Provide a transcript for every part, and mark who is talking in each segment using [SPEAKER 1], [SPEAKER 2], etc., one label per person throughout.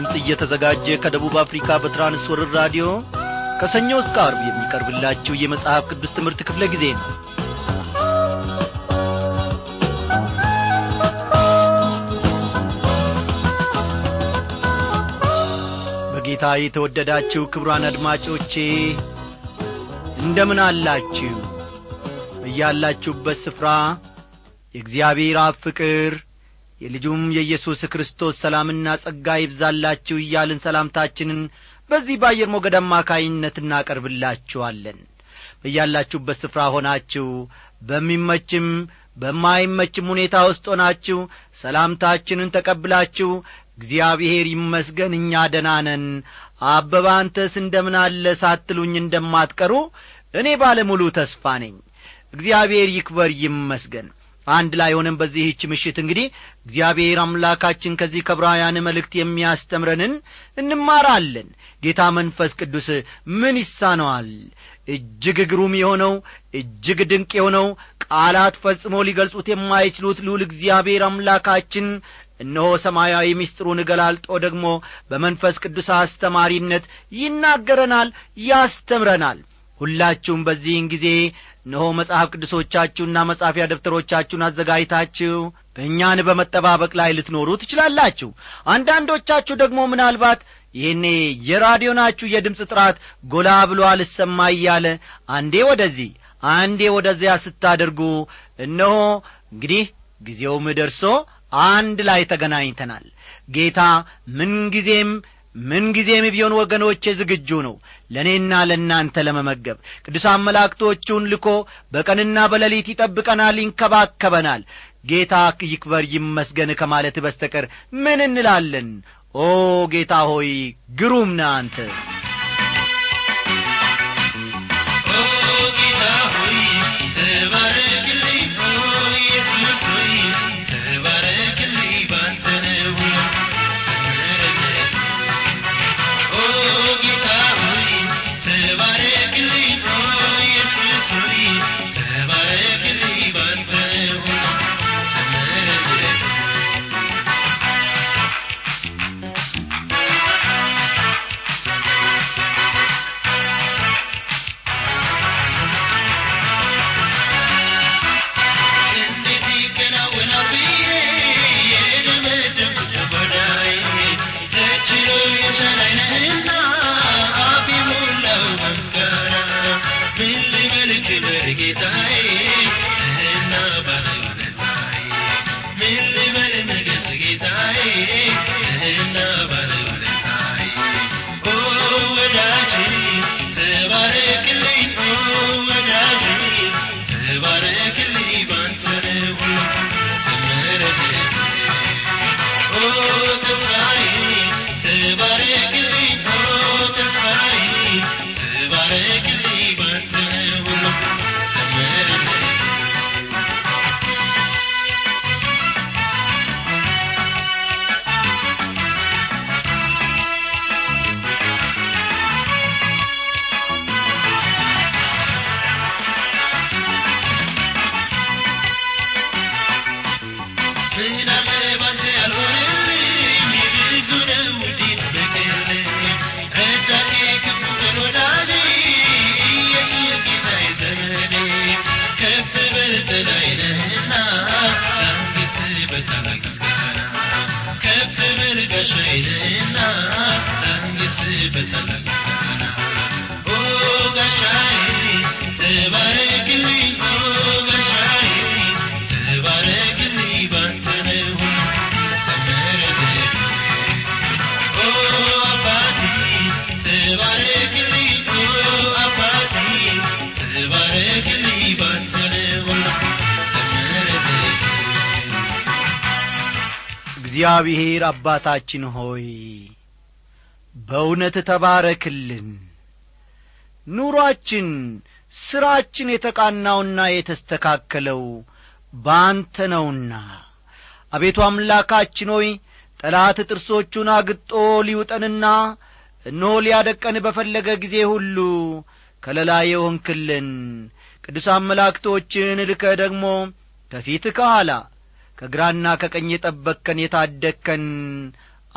[SPEAKER 1] ድምፅ እየተዘጋጀ ከደቡብ አፍሪካ በትራንስወርር ራዲዮ ከሰኞ እስከ አርብ የሚቀርብላችሁ የመጽሐፍ ቅዱስ ትምህርት ክፍለ ጊዜ ነው። በጌታ የተወደዳችሁ ክብሯን አድማጮቼ እንደምን አላችሁ? በያላችሁበት ስፍራ የእግዚአብሔር አብ ፍቅር የልጁም የኢየሱስ ክርስቶስ ሰላምና ጸጋ ይብዛላችሁ እያልን ሰላምታችንን በዚህ በአየር ሞገድ አማካይነት እናቀርብላችኋለን። በያላችሁበት ስፍራ ሆናችሁ በሚመችም በማይመችም ሁኔታ ውስጥ ሆናችሁ ሰላምታችንን ተቀብላችሁ እግዚአብሔር ይመስገን እኛ ደናነን አበባ አንተስ እንደምን አለ ሳትሉኝ እንደማትቀሩ እኔ ባለሙሉ ተስፋ ነኝ። እግዚአብሔር ይክበር ይመስገን አንድ ላይ ሆነን በዚህች ምሽት እንግዲህ እግዚአብሔር አምላካችን ከዚህ ከብራውያን መልእክት የሚያስተምረንን እንማራለን። ጌታ መንፈስ ቅዱስ ምን ይሳነዋል? እጅግ ግሩም የሆነው እጅግ ድንቅ የሆነው ቃላት ፈጽሞ ሊገልጹት የማይችሉት ልዑል እግዚአብሔር አምላካችን እነሆ ሰማያዊ ምስጢሩን ገላልጦ ደግሞ በመንፈስ ቅዱስ አስተማሪነት ይናገረናል ያስተምረናል። ሁላችሁም በዚህን ጊዜ እነሆ መጽሐፍ ቅዱሶቻችሁና መጻፊያ ደብተሮቻችሁን አዘጋጅታችሁ እኛን በመጠባበቅ ላይ ልትኖሩ ትችላላችሁ። አንዳንዶቻችሁ ደግሞ ምናልባት ይህኔ የራዲዮናችሁ የድምፅ ጥራት ጎላ ብሎ አልሰማ እያለ አንዴ ወደዚህ አንዴ ወደዚያ ስታደርጉ እነሆ እንግዲህ ጊዜውም ደርሶ አንድ ላይ ተገናኝተናል። ጌታ ምንጊዜም ምንጊዜም ቢሆን ወገኖቼ ዝግጁ ነው ለእኔና ለእናንተ ለመመገብ ቅዱሳን መላእክቶቹን ልኮ በቀንና በሌሊት ይጠብቀናል ይንከባከበናል። ጌታ ይክበር ይመስገን ከማለት በስተቀር ምን እንላለን? ኦ ጌታ ሆይ ግሩም ነ አንተ እግዚአብሔር አባታችን ሆይ በእውነት ተባረክልን። ኑሮአችን ሥራችን የተቃናውና የተስተካከለው በአንተ ነውና። አቤቱ አምላካችን ሆይ ጠላት ጥርሶቹን አግጦ ሊውጠንና እነሆ ሊያደቀን በፈለገ ጊዜ ሁሉ ከለላ የሆንክልን። ቅዱሳን መላእክቶችን ልከ ደግሞ ከፊት ከኋላ ከግራና ከቀኝ የጠበቅከን የታደግከን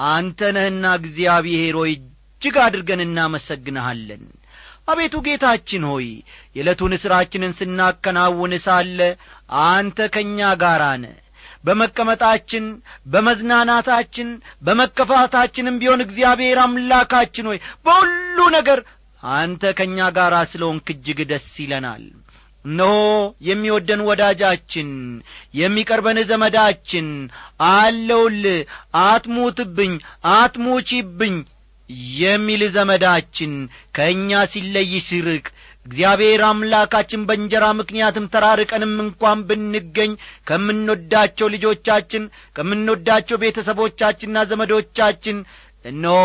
[SPEAKER 1] አንተ ነህና እግዚአብሔር ሆይ እጅግ አድርገን እናመሰግንሃለን። አቤቱ ጌታችን ሆይ የዕለቱን ሥራችንን ስናከናውን ሳለ አንተ ከእኛ ጋር ነ በመቀመጣችን በመዝናናታችን በመከፋታችንም ቢሆን እግዚአብሔር አምላካችን ሆይ በሁሉ ነገር አንተ ከእኛ ጋር ስለሆንክ እጅግ ደስ ይለናል እነሆ የሚወደን ወዳጃችን የሚቀርበን ዘመዳችን አለውል አትሙትብኝ አትሙቺብኝ የሚል ዘመዳችን ከእኛ ሲለይ ሲርቅ እግዚአብሔር አምላካችን በእንጀራ ምክንያትም ተራርቀንም እንኳን ብንገኝ ከምንወዳቸው ልጆቻችን ከምንወዳቸው ቤተሰቦቻችንና ዘመዶቻችን እነሆ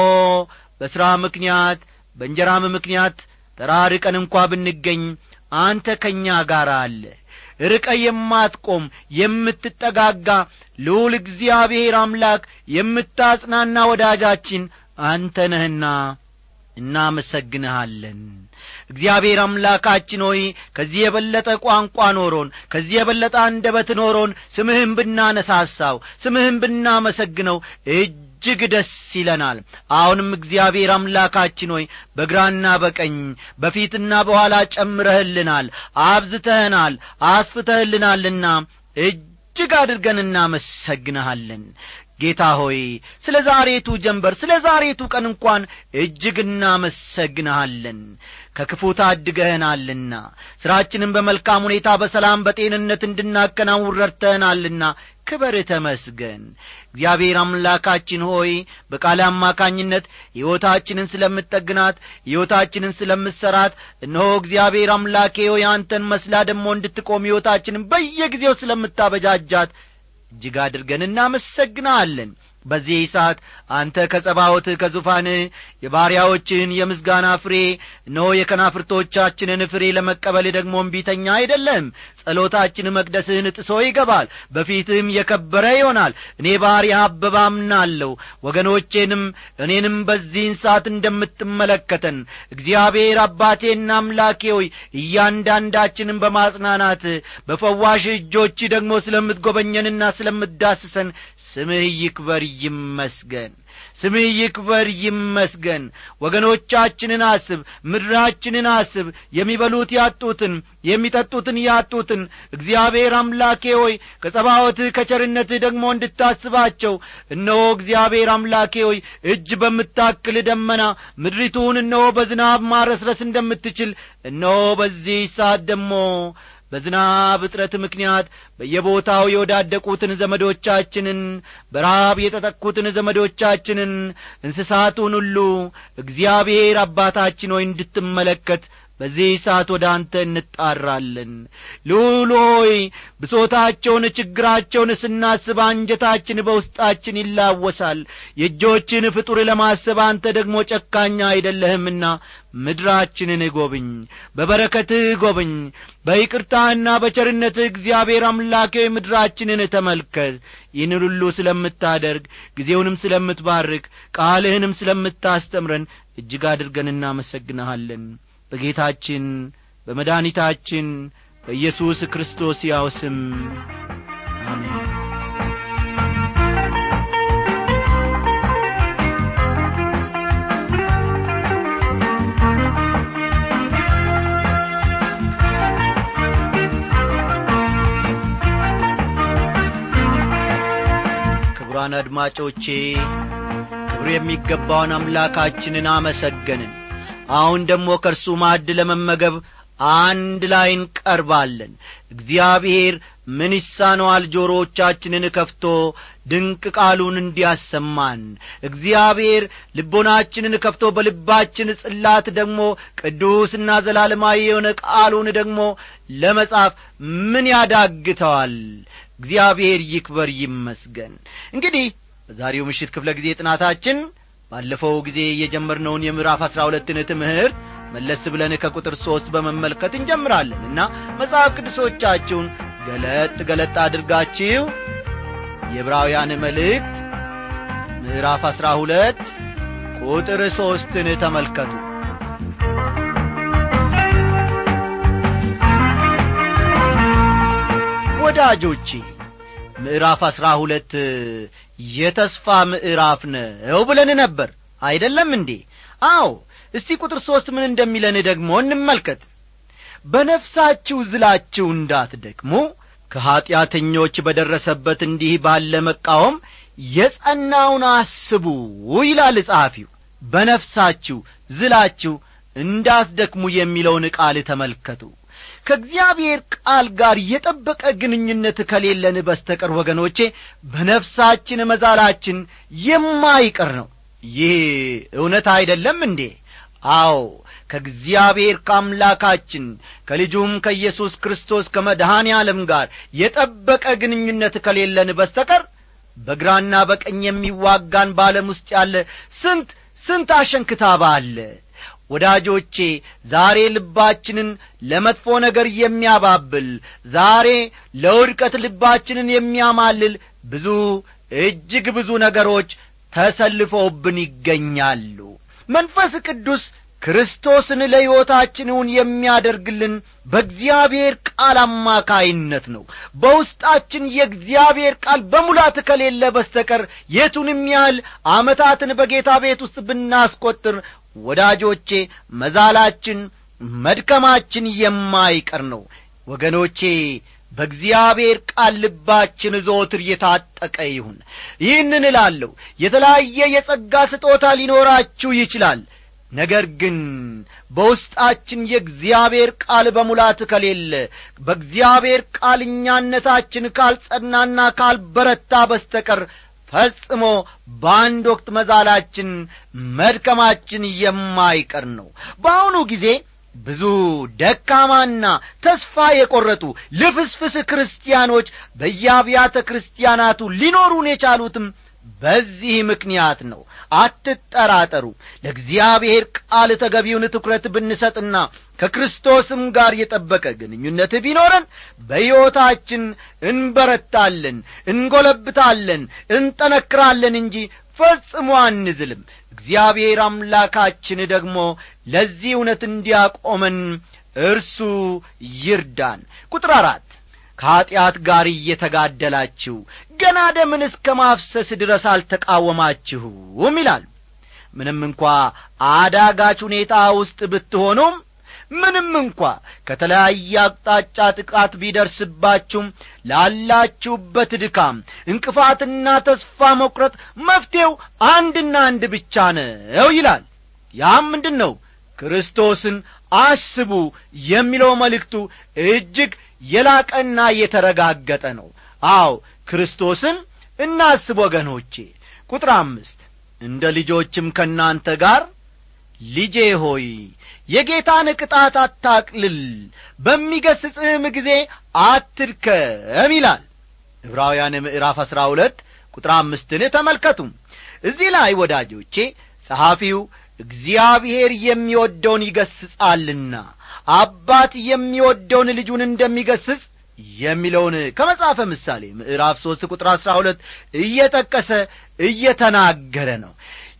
[SPEAKER 1] በሥራ ምክንያት በእንጀራም ምክንያት ተራርቀን እንኳ ብንገኝ አንተ ከእኛ ጋር አለ። ርቀ የማትቆም የምትጠጋጋ ልዑል እግዚአብሔር አምላክ የምታጽናና ወዳጃችን አንተ ነህና እናመሰግንሃለን። እግዚአብሔር አምላካችን ሆይ ከዚህ የበለጠ ቋንቋ ኖሮን ከዚህ የበለጠ አንደበት ኖሮን ስምህን ብናነሳሳው ስምህን ብናመሰግነው እጅግ ደስ ይለናል። አሁንም እግዚአብሔር አምላካችን ሆይ በግራና በቀኝ በፊትና በኋላ ጨምረህልናል አብዝተህናል አስፍተህልናልና እጅግ አድርገን እናመሰግንሃለን። ጌታ ሆይ ስለ ዛሬቱ ጀንበር ስለ ዛሬቱ ቀን እንኳን እጅግ እናመሰግንሃለን። ከክፉ ታድገህናልና ሥራችንን በመልካም ሁኔታ በሰላም በጤንነት እንድናከናውን ረድተህናልና ክበር ተመስገን እግዚአብሔር አምላካችን ሆይ በቃል አማካኝነት ሕይወታችንን ስለምጠግናት ሕይወታችንን ስለምሰራት እነሆ እግዚአብሔር አምላኬ ሆይ አንተን መስላ ደግሞ እንድትቆም ሕይወታችንን በየጊዜው ስለምታበጃጃት እጅግ አድርገን እናመሰግናለን በዚህ ሰዓት አንተ ከጸባዖትህ ከዙፋንህ የባሪያዎችን የምስጋና ፍሬ እነሆ የከናፍርቶቻችንን ፍሬ ለመቀበል ደግሞ እምቢተኛ አይደለም ጸሎታችን መቅደስህን ጥሶ ይገባል በፊትህም የከበረ ይሆናል። እኔ ባሪያ አበባምናለሁ ወገኖቼንም እኔንም በዚህን ሰዓት እንደምትመለከተን። እግዚአብሔር አባቴና አምላኬ ሆይ እያንዳንዳችንን በማጽናናት በፈዋሽ እጆች ደግሞ ስለምትጐበኘንና ስለምትዳስሰን ስምህ ይክበር ይመስገን ስምህ ይክበር ይመስገን። ወገኖቻችንን አስብ ምድራችንን አስብ። የሚበሉት ያጡትን የሚጠጡትን ያጡትን። እግዚአብሔር አምላኬ ሆይ ከጸባወትህ ከቸርነትህ ደግሞ እንድታስባቸው። እነሆ እግዚአብሔር አምላኬ ሆይ እጅ በምታክል ደመና ምድሪቱን እነሆ በዝናብ ማረስረስ እንደምትችል። እነሆ በዚህ ሰዓት ደግሞ በዝናብ እጥረት ምክንያት በየቦታው የወዳደቁትን ዘመዶቻችንን በራብ የተጠቁትን ዘመዶቻችንን እንስሳቱን ሁሉ እግዚአብሔር አባታችን ሆይ እንድትመለከት በዚህ ሰዓት ወደ አንተ እንጣራለን። ልዑል ሆይ ብሶታቸውን ችግራቸውን ስናስብ አንጀታችን በውስጣችን ይላወሳል። የእጆችን ፍጡር ለማሰብ አንተ ደግሞ ጨካኛ አይደለህምና ምድራችንን ጐብኝ በበረከትህ ጐብኝ በይቅርታህና በቸርነትህ እግዚአብሔር አምላኬ ምድራችንን ተመልከት። ይህን ሁሉ ስለምታደርግ ጊዜውንም ስለምትባርክ ቃልህንም ስለምታስተምረን እጅግ አድርገን እናመሰግንሃለን በጌታችን በመድኃኒታችን በኢየሱስ ክርስቶስ ያው ስም። አሜን። ክቡራን አድማጮቼ ክብር የሚገባውን አምላካችንን አመሰገንን አሁን ደግሞ ከእርሱ ማዕድ ለመመገብ አንድ ላይ እንቀርባለን። እግዚአብሔር ምን ይሳነዋል? ጆሮዎቻችንን ከፍቶ ድንቅ ቃሉን እንዲያሰማን። እግዚአብሔር ልቦናችንን ከፍቶ በልባችን ጽላት ደግሞ ቅዱስና ዘላለማዊ የሆነ ቃሉን ደግሞ ለመጻፍ ምን ያዳግተዋል? እግዚአብሔር ይክበር ይመስገን። እንግዲህ በዛሬው ምሽት ክፍለ ጊዜ ጥናታችን ባለፈው ጊዜ የጀመርነውን የምዕራፍ አሥራ ሁለትን ትምህርት መለስ ብለን ከቁጥር ሦስት በመመልከት እንጀምራለን እና መጽሐፍ ቅዱሶቻችሁን ገለጥ ገለጥ አድርጋችሁ የዕብራውያን መልእክት ምዕራፍ አሥራ ሁለት ቁጥር ሦስትን ተመልከቱ። ወዳጆቼ ምዕራፍ አሥራ ሁለት የተስፋ ምዕራፍ ነው ብለን ነበር። አይደለም እንዴ? አዎ። እስቲ ቁጥር ሦስት ምን እንደሚለን ደግሞ እንመልከት። በነፍሳችሁ ዝላችሁ እንዳትደክሙ ከኀጢአተኞች በደረሰበት እንዲህ ባለ መቃወም የጸናውን አስቡ ይላል ጸሐፊው። በነፍሳችሁ ዝላችሁ እንዳትደክሙ የሚለውን ቃል ተመልከቱ ከእግዚአብሔር ቃል ጋር የጠበቀ ግንኙነት ከሌለን በስተቀር ወገኖቼ በነፍሳችን መዛላችን የማይቀር ነው። ይህ እውነት አይደለም እንዴ? አዎ ከእግዚአብሔር ከአምላካችን ከልጁም ከኢየሱስ ክርስቶስ ከመድኃኔ ዓለም ጋር የጠበቀ ግንኙነት ከሌለን በስተቀር በግራና በቀኝ የሚዋጋን በዓለም ውስጥ ያለ ስንት ስንት አሸንክታባ አለ ወዳጆቼ ዛሬ ልባችንን ለመጥፎ ነገር የሚያባብል ዛሬ ለውድቀት ልባችንን የሚያማልል ብዙ እጅግ ብዙ ነገሮች ተሰልፈውብን ይገኛሉ። መንፈስ ቅዱስ ክርስቶስን ለሕይወታችንን የሚያደርግልን በእግዚአብሔር ቃል አማካይነት ነው። በውስጣችን የእግዚአብሔር ቃል በሙላት ከሌለ በስተቀር የቱንም ያህል ዓመታትን በጌታ ቤት ውስጥ ብናስቈጥር ወዳጆቼ መዛላችን መድከማችን የማይቀር ነው። ወገኖቼ በእግዚአብሔር ቃል ልባችን ዘወትር የታጠቀ ይሁን። ይህንን እላለሁ የተለያየ የጸጋ ስጦታ ሊኖራችሁ ይችላል። ነገር ግን በውስጣችን የእግዚአብሔር ቃል በሙላት ከሌለ በእግዚአብሔር ቃል እኛነታችን ካልጸናና ካልበረታ በስተቀር ፈጽሞ በአንድ ወቅት መዛላችን መድከማችን የማይቀር ነው። በአሁኑ ጊዜ ብዙ ደካማና ተስፋ የቈረጡ ልፍስፍስ ክርስቲያኖች በየአብያተ ክርስቲያናቱ ሊኖሩን የቻሉትም በዚህ ምክንያት ነው አትጠራጠሩ። ለእግዚአብሔር ቃል ተገቢውን ትኩረት ብንሰጥና ከክርስቶስም ጋር የጠበቀ ግንኙነት ቢኖረን በሕይወታችን እንበረታለን እንጐለብታለን እንጠነክራለን እንጂ ፈጽሞ አንዝልም። እግዚአብሔር አምላካችን ደግሞ ለዚህ እውነት እንዲያቆመን እርሱ ይርዳን። ቁጥር አራት ከኀጢአት ጋር እየተጋደላችሁ ገና ደምን እስከ ማፍሰስ ድረስ አልተቃወማችሁም ይላል። ምንም እንኳ አዳጋች ሁኔታ ውስጥ ብትሆኑም ምንም እንኳ ከተለያየ አቅጣጫ ጥቃት ቢደርስባችሁም ላላችሁበት ድካም እንቅፋትና ተስፋ መቁረጥ መፍትሔው አንድና አንድ ብቻ ነው ይላል። ያም ምንድን ነው ክርስቶስን አስቡ የሚለው መልእክቱ እጅግ የላቀና የተረጋገጠ ነው። አው ክርስቶስን እናስብ ወገኖቼ። ቁጥር አምስት እንደ ልጆችም ከእናንተ ጋር ልጄ ሆይ የጌታን ቅጣት አታቅልል በሚገስጽህም ጊዜ አትድከም ይላል። ዕብራውያን ምዕራፍ አሥራ ሁለት ቁጥር አምስትን ተመልከቱ። እዚህ ላይ ወዳጆቼ ጸሐፊው እግዚአብሔር የሚወደውን ይገስጻልና አባት የሚወደውን ልጁን እንደሚገስጽ የሚለውን ከመጽሐፈ ምሳሌ ምዕራፍ ሦስት ቁጥር አሥራ ሁለት እየጠቀሰ እየተናገረ ነው።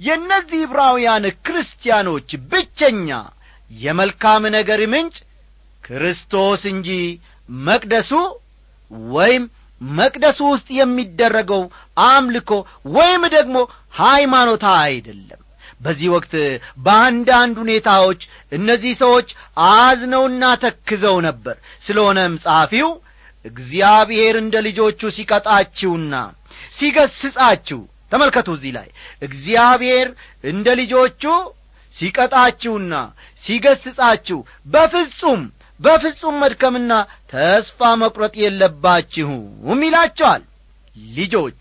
[SPEAKER 1] የእነዚህ ዕብራውያን ክርስቲያኖች ብቸኛ የመልካም ነገር ምንጭ ክርስቶስ እንጂ መቅደሱ ወይም መቅደሱ ውስጥ የሚደረገው አምልኮ ወይም ደግሞ ሃይማኖታ አይደለም በዚህ ወቅት በአንዳንድ ሁኔታዎች እነዚህ ሰዎች አዝነውና ተክዘው ነበር። ስለሆነም ጸሐፊው እግዚአብሔር እንደ ልጆቹ ሲቀጣችሁና ሲገስጻችሁ ተመልከቱ እዚህ ላይ እግዚአብሔር እንደ ልጆቹ ሲቀጣችሁና ሲገስጻችሁ በፍጹም በፍጹም መድከምና ተስፋ መቁረጥ የለባችሁም ይላቸዋል። ልጆች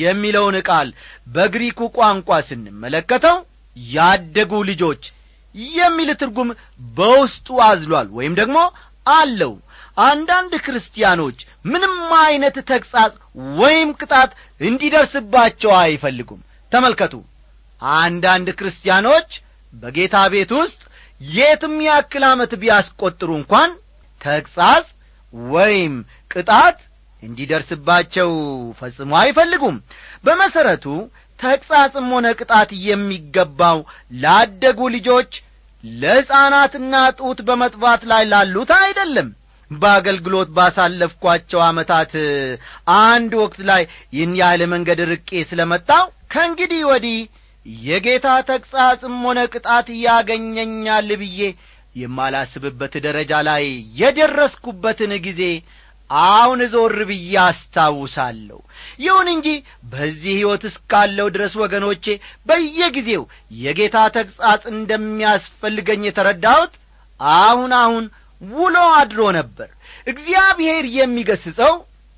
[SPEAKER 1] የሚለውን ቃል በግሪኩ ቋንቋ ስንመለከተው ያደጉ ልጆች የሚል ትርጉም በውስጡ አዝሏል ወይም ደግሞ አለው። አንዳንድ ክርስቲያኖች ምንም አይነት ተግሣጽ ወይም ቅጣት እንዲደርስባቸው አይፈልጉም። ተመልከቱ። አንዳንድ ክርስቲያኖች በጌታ ቤት ውስጥ የትም ያክል ዓመት ቢያስቈጥሩ እንኳን ተግሣጽ ወይም ቅጣት እንዲደርስባቸው ፈጽሞ አይፈልጉም። በመሠረቱ ተግሣጽም ሆነ ቅጣት የሚገባው ላደጉ ልጆች ለሕፃናትና ጡት በመጥባት ላይ ላሉት አይደለም። በአገልግሎት ባሳለፍኳቸው ዓመታት አንድ ወቅት ላይ ይህን ያህል መንገድ ርቄ ስለ መጣው ከእንግዲህ ወዲህ የጌታ ተግሣጽም ሆነ ቅጣት ያገኘኛል ብዬ የማላስብበት ደረጃ ላይ የደረስኩበትን ጊዜ አሁን ዞር ብዬ አስታውሳለሁ። ይሁን እንጂ በዚህ ሕይወት እስካለው ድረስ ወገኖቼ በየጊዜው የጌታ ተግሣጽ እንደሚያስፈልገኝ የተረዳሁት አሁን አሁን ውሎ አድሮ ነበር። እግዚአብሔር የሚገስጸው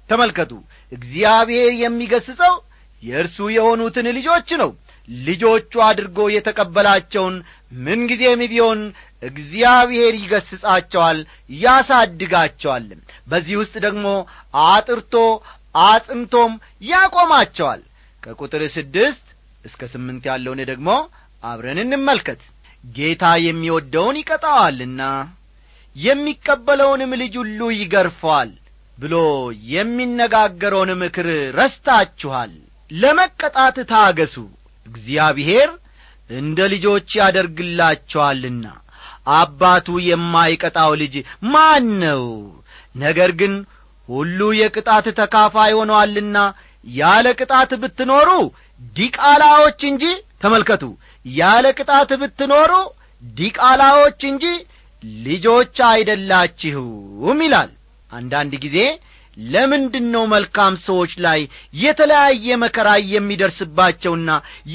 [SPEAKER 1] ተመልከቱ እግዚአብሔር የሚገስጸው የእርሱ የሆኑትን ልጆች ነው ልጆቹ አድርጎ የተቀበላቸውን ምንጊዜም ቢሆን እግዚአብሔር ይገስጻቸዋል ያሳድጋቸዋልም በዚህ ውስጥ ደግሞ አጥርቶ አጽንቶም ያቆማቸዋል። ከቁጥር ስድስት እስከ ስምንት ያለውን ደግሞ አብረን እንመልከት። ጌታ የሚወደውን ይቀጣዋልና የሚቀበለውንም ልጅ ሁሉ ይገርፈዋል ብሎ የሚነጋገረውን ምክር ረስታችኋል። ለመቀጣት ታገሱ እግዚአብሔር እንደ ልጆች ያደርግላቸዋልና አባቱ የማይቀጣው ልጅ ማን ነው? ነገር ግን ሁሉ የቅጣት ተካፋይ ሆነዋልና ያለ ቅጣት ብትኖሩ ዲቃላዎች እንጂ ተመልከቱ ያለ ቅጣት ብትኖሩ ዲቃላዎች እንጂ ልጆች አይደላችሁም ይላል። አንዳንድ ጊዜ ለምንድን ነው መልካም ሰዎች ላይ የተለያየ መከራ የሚደርስባቸውና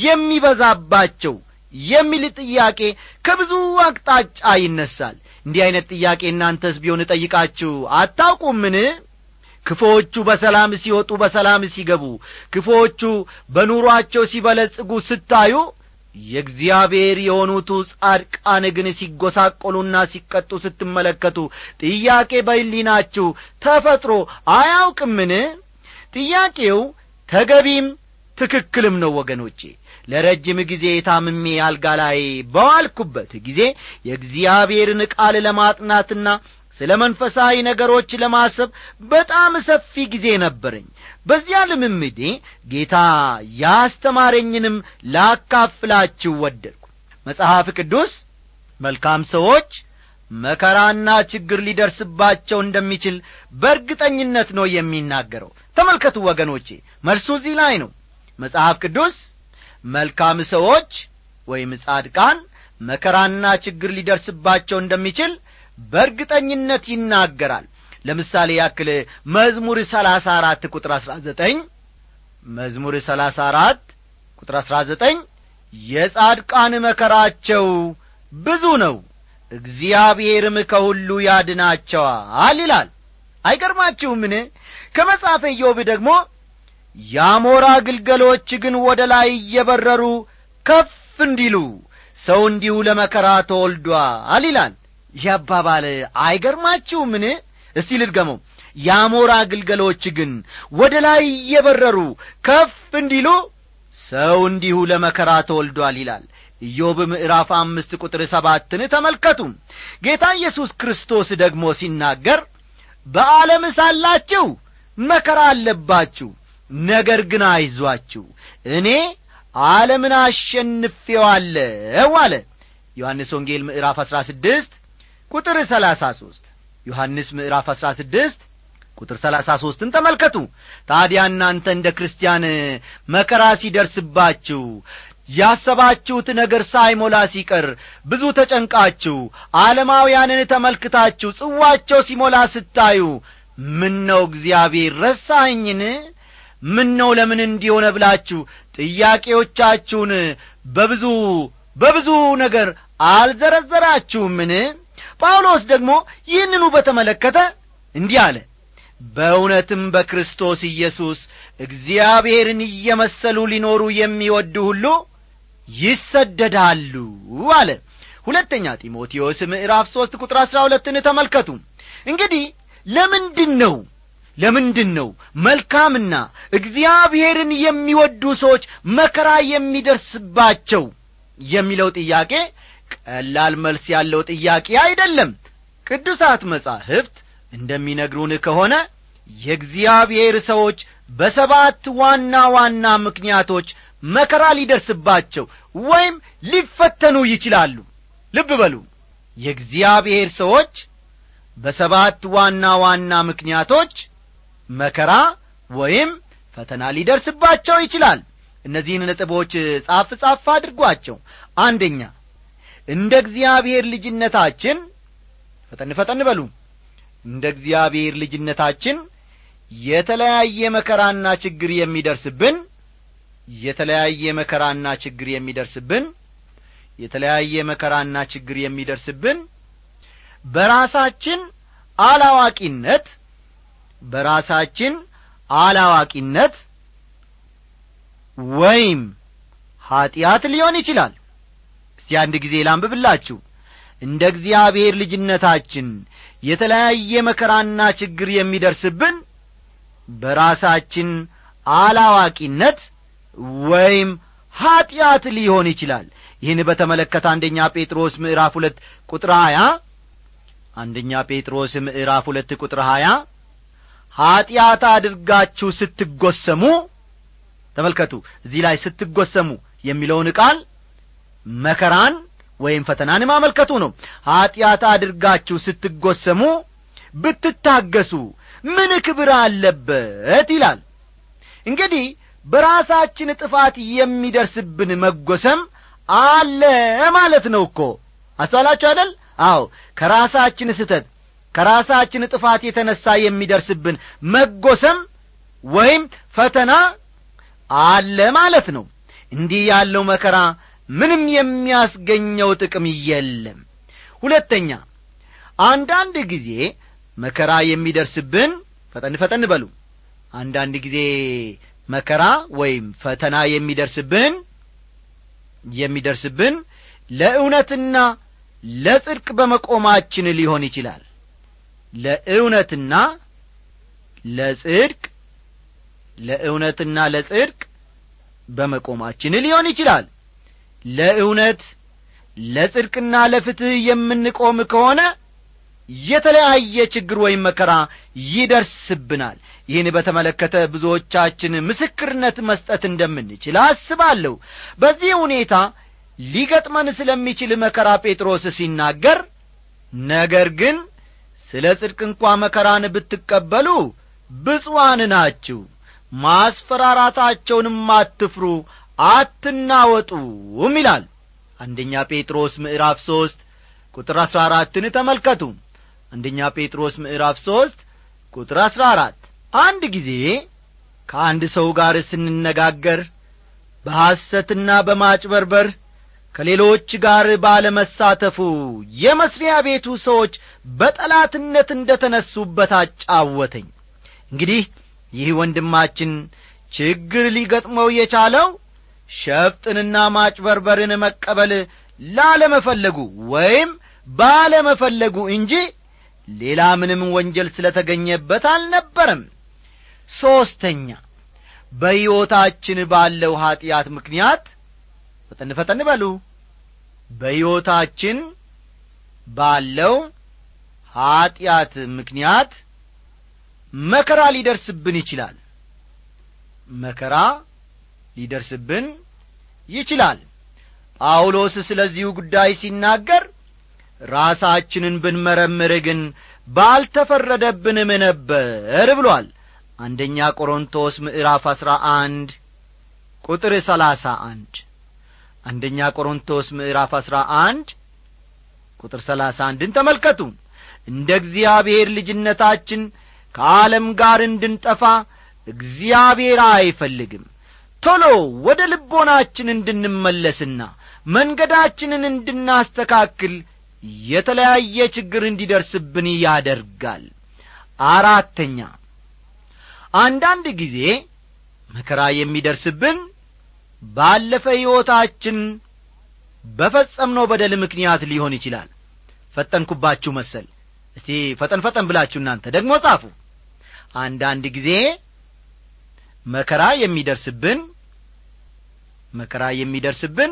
[SPEAKER 1] የሚበዛባቸው የሚል ጥያቄ ከብዙ አቅጣጫ ይነሳል? እንዲህ ዐይነት ጥያቄ እናንተስ ቢሆን እጠይቃችሁ አታውቁምን? ክፎቹ በሰላም ሲወጡ በሰላም ሲገቡ ክፎቹ በኑሮአቸው ሲበለጽጉ ስታዩ የእግዚአብሔር የሆኑቱ ጻድቃን ግን ሲጐሳቆሉና ሲቀጡ ስትመለከቱ ጥያቄ በሕሊናችሁ ተፈጥሮ አያውቅምን? ጥያቄው ተገቢም ትክክልም ነው ወገኖቼ። ለረጅም ጊዜ ታምሜ አልጋ ላይ በዋልኩበት ጊዜ የእግዚአብሔርን ቃል ለማጥናትና ስለ መንፈሳዊ ነገሮች ለማሰብ በጣም ሰፊ ጊዜ ነበረኝ በዚያ ልምምዴ ጌታ ያስተማረኝንም ላካፍላችሁ ወደድኩ። መጽሐፍ ቅዱስ መልካም ሰዎች መከራና ችግር ሊደርስባቸው እንደሚችል በእርግጠኝነት ነው የሚናገረው። ተመልከቱ ወገኖቼ መልሱ እዚህ ላይ ነው። መጽሐፍ ቅዱስ መልካም ሰዎች ወይም ጻድቃን መከራና ችግር ሊደርስባቸው እንደሚችል በእርግጠኝነት ይናገራል ለምሳሌ ያክል መዝሙር ሰላሳ አራት ቁጥር አሥራ ዘጠኝ መዝሙር ሰላሳ አራት ቁጥር አሥራ ዘጠኝ የጻድቃን መከራቸው ብዙ ነው። እግዚአብሔርም ከሁሉ ያድናቸዋል ይላል። አይገርማችሁምን? ከመጽሐፈ ኢዮብ ደግሞ የአሞራ ግልገሎች ግን ወደ ላይ እየበረሩ ከፍ እንዲሉ ሰው እንዲሁ ለመከራ ተወልዷል ይላል። ይህ አባባል አይገርማችሁምን እስቲ ልድገመው። የአሞራ ግልገሎች ግን ወደ ላይ እየበረሩ ከፍ እንዲሉ ሰው እንዲሁ ለመከራ ተወልዷል ይላል። ኢዮብ ምዕራፍ አምስት ቁጥር ሰባትን ተመልከቱ። ጌታ ኢየሱስ ክርስቶስ ደግሞ ሲናገር በዓለም ሳላችሁ መከራ አለባችሁ ነገር ግን አይዟችሁ እኔ ዓለምን አሸንፌዋለሁ አለ። ዮሐንስ ወንጌል ምዕራፍ አሥራ ስድስት ቁጥር ሰላሳ ሦስት ዮሐንስ ምዕራፍ አሥራ ስድስት ቁጥር ሰላሳ ሦስትን ተመልከቱ። ታዲያ እናንተ እንደ ክርስቲያን መከራ ሲደርስባችሁ ያሰባችሁት ነገር ሳይሞላ ሲቀር ብዙ ተጨንቃችሁ ዓለማውያንን ተመልክታችሁ ጽዋቸው ሲሞላ ስታዩ ምን ነው እግዚአብሔር ረሳኸኝን? ምን ነው ለምን እንዲሆነ ብላችሁ ጥያቄዎቻችሁን በብዙ በብዙ ነገር አልዘረዘራችሁምን ጳውሎስ ደግሞ ይህንኑ በተመለከተ እንዲህ አለ። በእውነትም በክርስቶስ ኢየሱስ እግዚአብሔርን እየመሰሉ ሊኖሩ የሚወዱ ሁሉ ይሰደዳሉ አለ። ሁለተኛ ጢሞቴዎስ ምዕራፍ ሦስት ቁጥር አሥራ ሁለትን ተመልከቱ። እንግዲህ ለምንድን ነው ለምንድን ነው መልካምና እግዚአብሔርን የሚወዱ ሰዎች መከራ የሚደርስባቸው የሚለው ጥያቄ ቀላል መልስ ያለው ጥያቄ አይደለም። ቅዱሳት መጻሕፍት እንደሚነግሩን ከሆነ የእግዚአብሔር ሰዎች በሰባት ዋና ዋና ምክንያቶች መከራ ሊደርስባቸው ወይም ሊፈተኑ ይችላሉ። ልብ በሉ። የእግዚአብሔር ሰዎች በሰባት ዋና ዋና ምክንያቶች መከራ ወይም ፈተና ሊደርስባቸው ይችላል። እነዚህን ነጥቦች ጻፍ ጻፍ አድርጓቸው። አንደኛ እንደ እግዚአብሔር ልጅነታችን ፈጠን ፈጠን በሉ እንደ እግዚአብሔር ልጅነታችን የተለያየ መከራና ችግር የሚደርስብን የተለያየ መከራና ችግር የሚደርስብን የተለያየ መከራና ችግር የሚደርስብን በራሳችን አላዋቂነት በራሳችን አላዋቂነት ወይም ኀጢአት ሊሆን ይችላል እስቲ አንድ ጊዜ ላንብብላችሁ። እንደ እግዚአብሔር ልጅነታችን የተለያየ መከራና ችግር የሚደርስብን በራሳችን አላዋቂነት ወይም ኀጢአት ሊሆን ይችላል። ይህን በተመለከተ አንደኛ ጴጥሮስ ምዕራፍ ሁለት ቁጥር ሀያ አንደኛ ጴጥሮስ ምዕራፍ ሁለት ቁጥር ሀያ ኀጢአት አድርጋችሁ ስትጐሰሙ ተመልከቱ እዚህ ላይ ስትጐሰሙ የሚለውን ቃል መከራን ወይም ፈተናን ማመልከቱ ነው። ኀጢአት አድርጋችሁ ስትጐሰሙ ብትታገሱ ምን ክብር አለበት ይላል። እንግዲህ በራሳችን ጥፋት የሚደርስብን መጐሰም አለ ማለት ነው እኮ። አስተዋላችሁ አይደል? አዎ። ከራሳችን ስተት ከራሳችን ጥፋት የተነሣ የሚደርስብን መጐሰም ወይም ፈተና አለ ማለት ነው። እንዲህ ያለው መከራ ምንም የሚያስገኘው ጥቅም የለም። ሁለተኛ አንዳንድ ጊዜ መከራ የሚደርስብን ፈጠን ፈጠን በሉ። አንዳንድ ጊዜ መከራ ወይም ፈተና የሚደርስብን የሚደርስብን ለእውነትና ለጽድቅ በመቆማችን ሊሆን ይችላል። ለእውነትና ለጽድቅ ለእውነትና ለጽድቅ በመቆማችን ሊሆን ይችላል ለእውነት ለጽድቅና ለፍትሕ የምንቆም ከሆነ የተለያየ ችግር ወይም መከራ ይደርስብናል። ይህን በተመለከተ ብዙዎቻችን ምስክርነት መስጠት እንደምንችል አስባለሁ። በዚህ ሁኔታ ሊገጥመን ስለሚችል መከራ ጴጥሮስ ሲናገር ነገር ግን ስለ ጽድቅ እንኳ መከራን ብትቀበሉ ብፁዋን ናችሁ ማስፈራራታቸውንም አትፍሩ አትናወጡም ይላል። አንደኛ ጴጥሮስ ምዕራፍ ሦስት ቁጥር አሥራ አራትን ተመልከቱ። አንደኛ ጴጥሮስ ምዕራፍ ሦስት ቁጥር አሥራ አራት አንድ ጊዜ ከአንድ ሰው ጋር ስንነጋገር በሐሰትና በማጭበርበር ከሌሎች ጋር ባለመሳተፉ የመስሪያ ቤቱ ሰዎች በጠላትነት እንደ ተነሱበት አጫወተኝ። እንግዲህ ይህ ወንድማችን ችግር ሊገጥመው የቻለው ሸፍጥንና ማጭበርበርን መቀበል ላለመፈለጉ ወይም ባለመፈለጉ እንጂ ሌላ ምንም ወንጀል ስለ ተገኘበት አልነበረም። ሦስተኛ በሕይወታችን ባለው ኀጢአት ምክንያት ፈጠን ፈጠን በሉ። በሕይወታችን ባለው ኀጢአት ምክንያት መከራ ሊደርስብን ይችላል። መከራ ሊደርስብን ይችላል። ጳውሎስ ስለዚሁ ጉዳይ ሲናገር ራሳችንን ብንመረምር ግን ባልተፈረደብንም ነበር ብሏል። አንደኛ ቆሮንቶስ ምዕራፍ አሥራ አንድ ቁጥር ሰላሳ አንድ አንደኛ ቆሮንቶስ ምዕራፍ አሥራ አንድ ቁጥር ሰላሳ አንድን ተመልከቱ። እንደ እግዚአብሔር ልጅነታችን ከዓለም ጋር እንድንጠፋ እግዚአብሔር አይፈልግም ቶሎ ወደ ልቦናችን እንድንመለስና መንገዳችንን እንድናስተካክል የተለያየ ችግር እንዲደርስብን ያደርጋል። አራተኛ አንዳንድ ጊዜ መከራ የሚደርስብን ባለፈ ሕይወታችን በፈጸምነው በደል ምክንያት ሊሆን ይችላል። ፈጠንኩባችሁ መሰል። እስቲ ፈጠን ፈጠን ብላችሁ እናንተ ደግሞ ጻፉ። አንዳንድ ጊዜ መከራ የሚደርስብን መከራ የሚደርስብን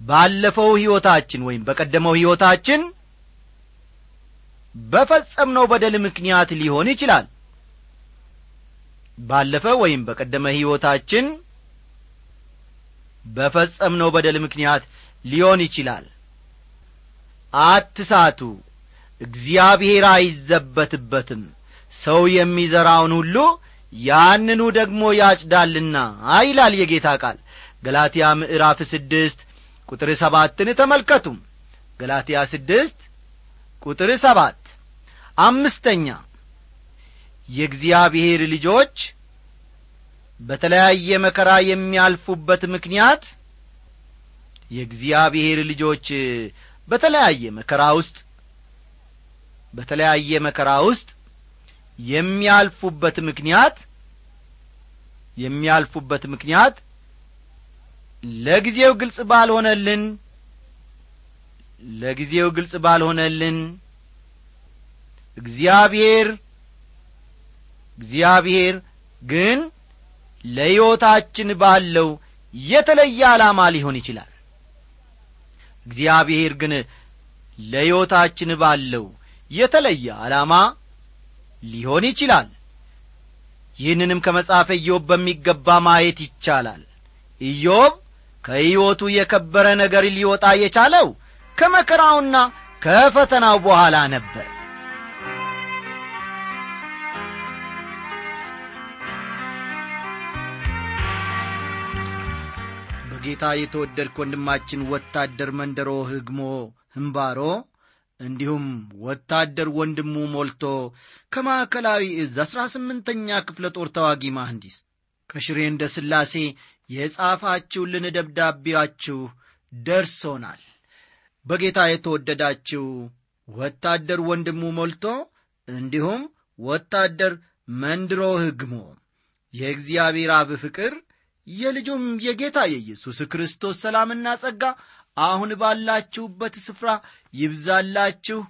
[SPEAKER 1] ባለፈው ሕይወታችን ወይም በቀደመው ሕይወታችን በፈጸምነው በደል ምክንያት ሊሆን ይችላል። ባለፈ ወይም በቀደመ ሕይወታችን በፈጸምነው በደል ምክንያት ሊሆን ይችላል። አትሳቱ እግዚአብሔር አይዘበትበትም። ሰው የሚዘራውን ሁሉ ያንኑ ደግሞ ያጭዳልና ይላል የጌታ ቃል። ገላትያ ምዕራፍ ስድስት ቁጥር ሰባትን ተመልከቱ ገላትያ ስድስት ቁጥር ሰባት አምስተኛ የእግዚአብሔር ልጆች በተለያየ መከራ የሚያልፉበት ምክንያት የእግዚአብሔር ልጆች በተለያየ መከራ ውስጥ በተለያየ መከራ ውስጥ የሚያልፉበት ምክንያት የሚያልፉበት ምክንያት ለጊዜው ግልጽ ባልሆነልን ለጊዜው ግልጽ ባልሆነልን እግዚአብሔር እግዚአብሔር ግን ለሕይወታችን ባለው የተለየ ዓላማ ሊሆን ይችላል። እግዚአብሔር ግን ለሕይወታችን ባለው የተለየ ዓላማ ሊሆን ይችላል። ይህንንም ከመጽሐፈ ኢዮብ በሚገባ ማየት ይቻላል። ኢዮብ ከሕይወቱ የከበረ ነገር ሊወጣ የቻለው ከመከራውና ከፈተናው በኋላ ነበር። በጌታ የተወደድክ ወንድማችን ወታደር መንደሮ ህግሞ ህምባሮ እንዲሁም ወታደር ወንድሙ ሞልቶ ከማዕከላዊ እዝ አሥራ ስምንተኛ ክፍለ ጦር ተዋጊ መሐንዲስ ከሽሬ እንደ ሥላሴ የጻፋችሁልን ደብዳቤያችሁ ደርሶናል። በጌታ የተወደዳችሁ ወታደር ወንድሙ ሞልቶ እንዲሁም ወታደር መንድሮ ህግሞ የእግዚአብሔር አብ ፍቅር የልጁም የጌታ የኢየሱስ ክርስቶስ ሰላምና ጸጋ አሁን ባላችሁበት ስፍራ ይብዛላችሁ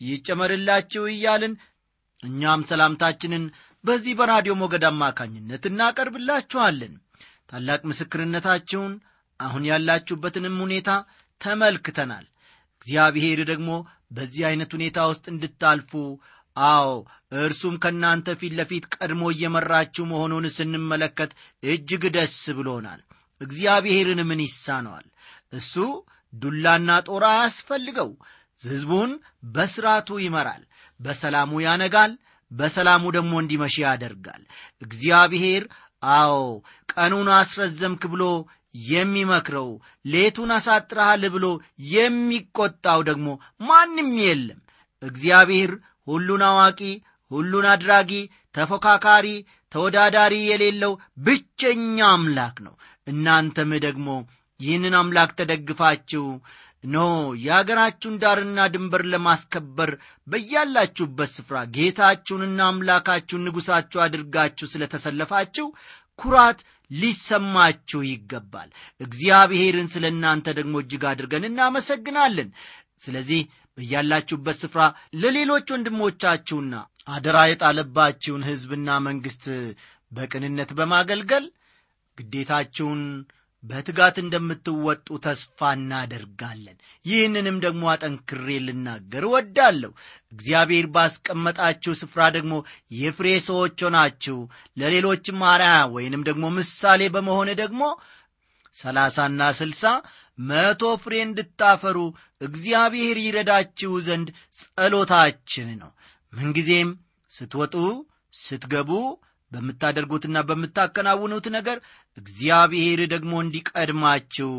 [SPEAKER 1] ይጨመርላችሁ እያልን እኛም ሰላምታችንን በዚህ በራዲዮ ሞገድ አማካኝነት እናቀርብላችኋለን። ታላቅ ምስክርነታችሁን አሁን ያላችሁበትንም ሁኔታ ተመልክተናል። እግዚአብሔር ደግሞ በዚህ ዐይነት ሁኔታ ውስጥ እንድታልፉ አዎ እርሱም ከእናንተ ፊት ለፊት ቀድሞ እየመራችሁ መሆኑን ስንመለከት እጅግ ደስ ብሎናል እግዚአብሔርን ምን ይሳነዋል? እሱ ዱላና ጦር አያስፈልገው። ሕዝቡን በሥርዓቱ ይመራል በሰላሙ ያነጋል በሰላሙ ደግሞ እንዲመሽ ያደርጋል። እግዚአብሔር አዎ ቀኑን አስረዘምክ ብሎ የሚመክረው ሌቱን አሳጥረሃል ብሎ የሚቈጣው ደግሞ ማንም የለም። እግዚአብሔር ሁሉን አዋቂ ሁሉን አድራጊ ተፎካካሪ ተወዳዳሪ የሌለው ብቸኛ አምላክ ነው። እናንተም ደግሞ ይህንን አምላክ ተደግፋችሁ ኖ የአገራችሁን ዳርና ድንበር ለማስከበር በያላችሁበት ስፍራ ጌታችሁንና አምላካችሁን ንጉሣችሁ አድርጋችሁ ስለ ተሰለፋችሁ ኩራት ሊሰማችሁ ይገባል። እግዚአብሔርን ስለ እናንተ ደግሞ እጅግ አድርገን እናመሰግናለን። ስለዚህ በያላችሁበት ስፍራ ለሌሎች ወንድሞቻችሁና አደራ የጣለባችሁን ሕዝብና መንግሥት በቅንነት በማገልገል ግዴታችሁን በትጋት እንደምትወጡ ተስፋ እናደርጋለን። ይህንንም ደግሞ አጠንክሬ ልናገር እወዳለሁ። እግዚአብሔር ባስቀመጣችሁ ስፍራ ደግሞ የፍሬ ሰዎች ሆናችሁ ለሌሎችም አርያ ወይንም ደግሞ ምሳሌ በመሆን ደግሞ ሰላሳና ስልሳ መቶ ፍሬ እንድታፈሩ እግዚአብሔር ይረዳችሁ ዘንድ ጸሎታችን ነው። ምንጊዜም ስትወጡ ስትገቡ በምታደርጉትና በምታከናውኑት ነገር እግዚአብሔር ደግሞ እንዲቀድማችሁ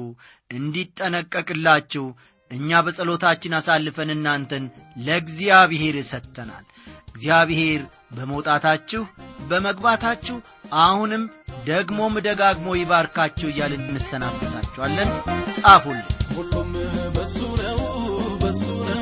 [SPEAKER 1] እንዲጠነቀቅላችሁ እኛ በጸሎታችን አሳልፈን እናንተን ለእግዚአብሔር ሰጥተናል። እግዚአብሔር በመውጣታችሁ በመግባታችሁ አሁንም ደግሞም ደጋግሞ ይባርካችሁ እያልን እንሰናበታችኋለን ጻፉልን።
[SPEAKER 2] ሁሉም በሱ ነው በሱ ነው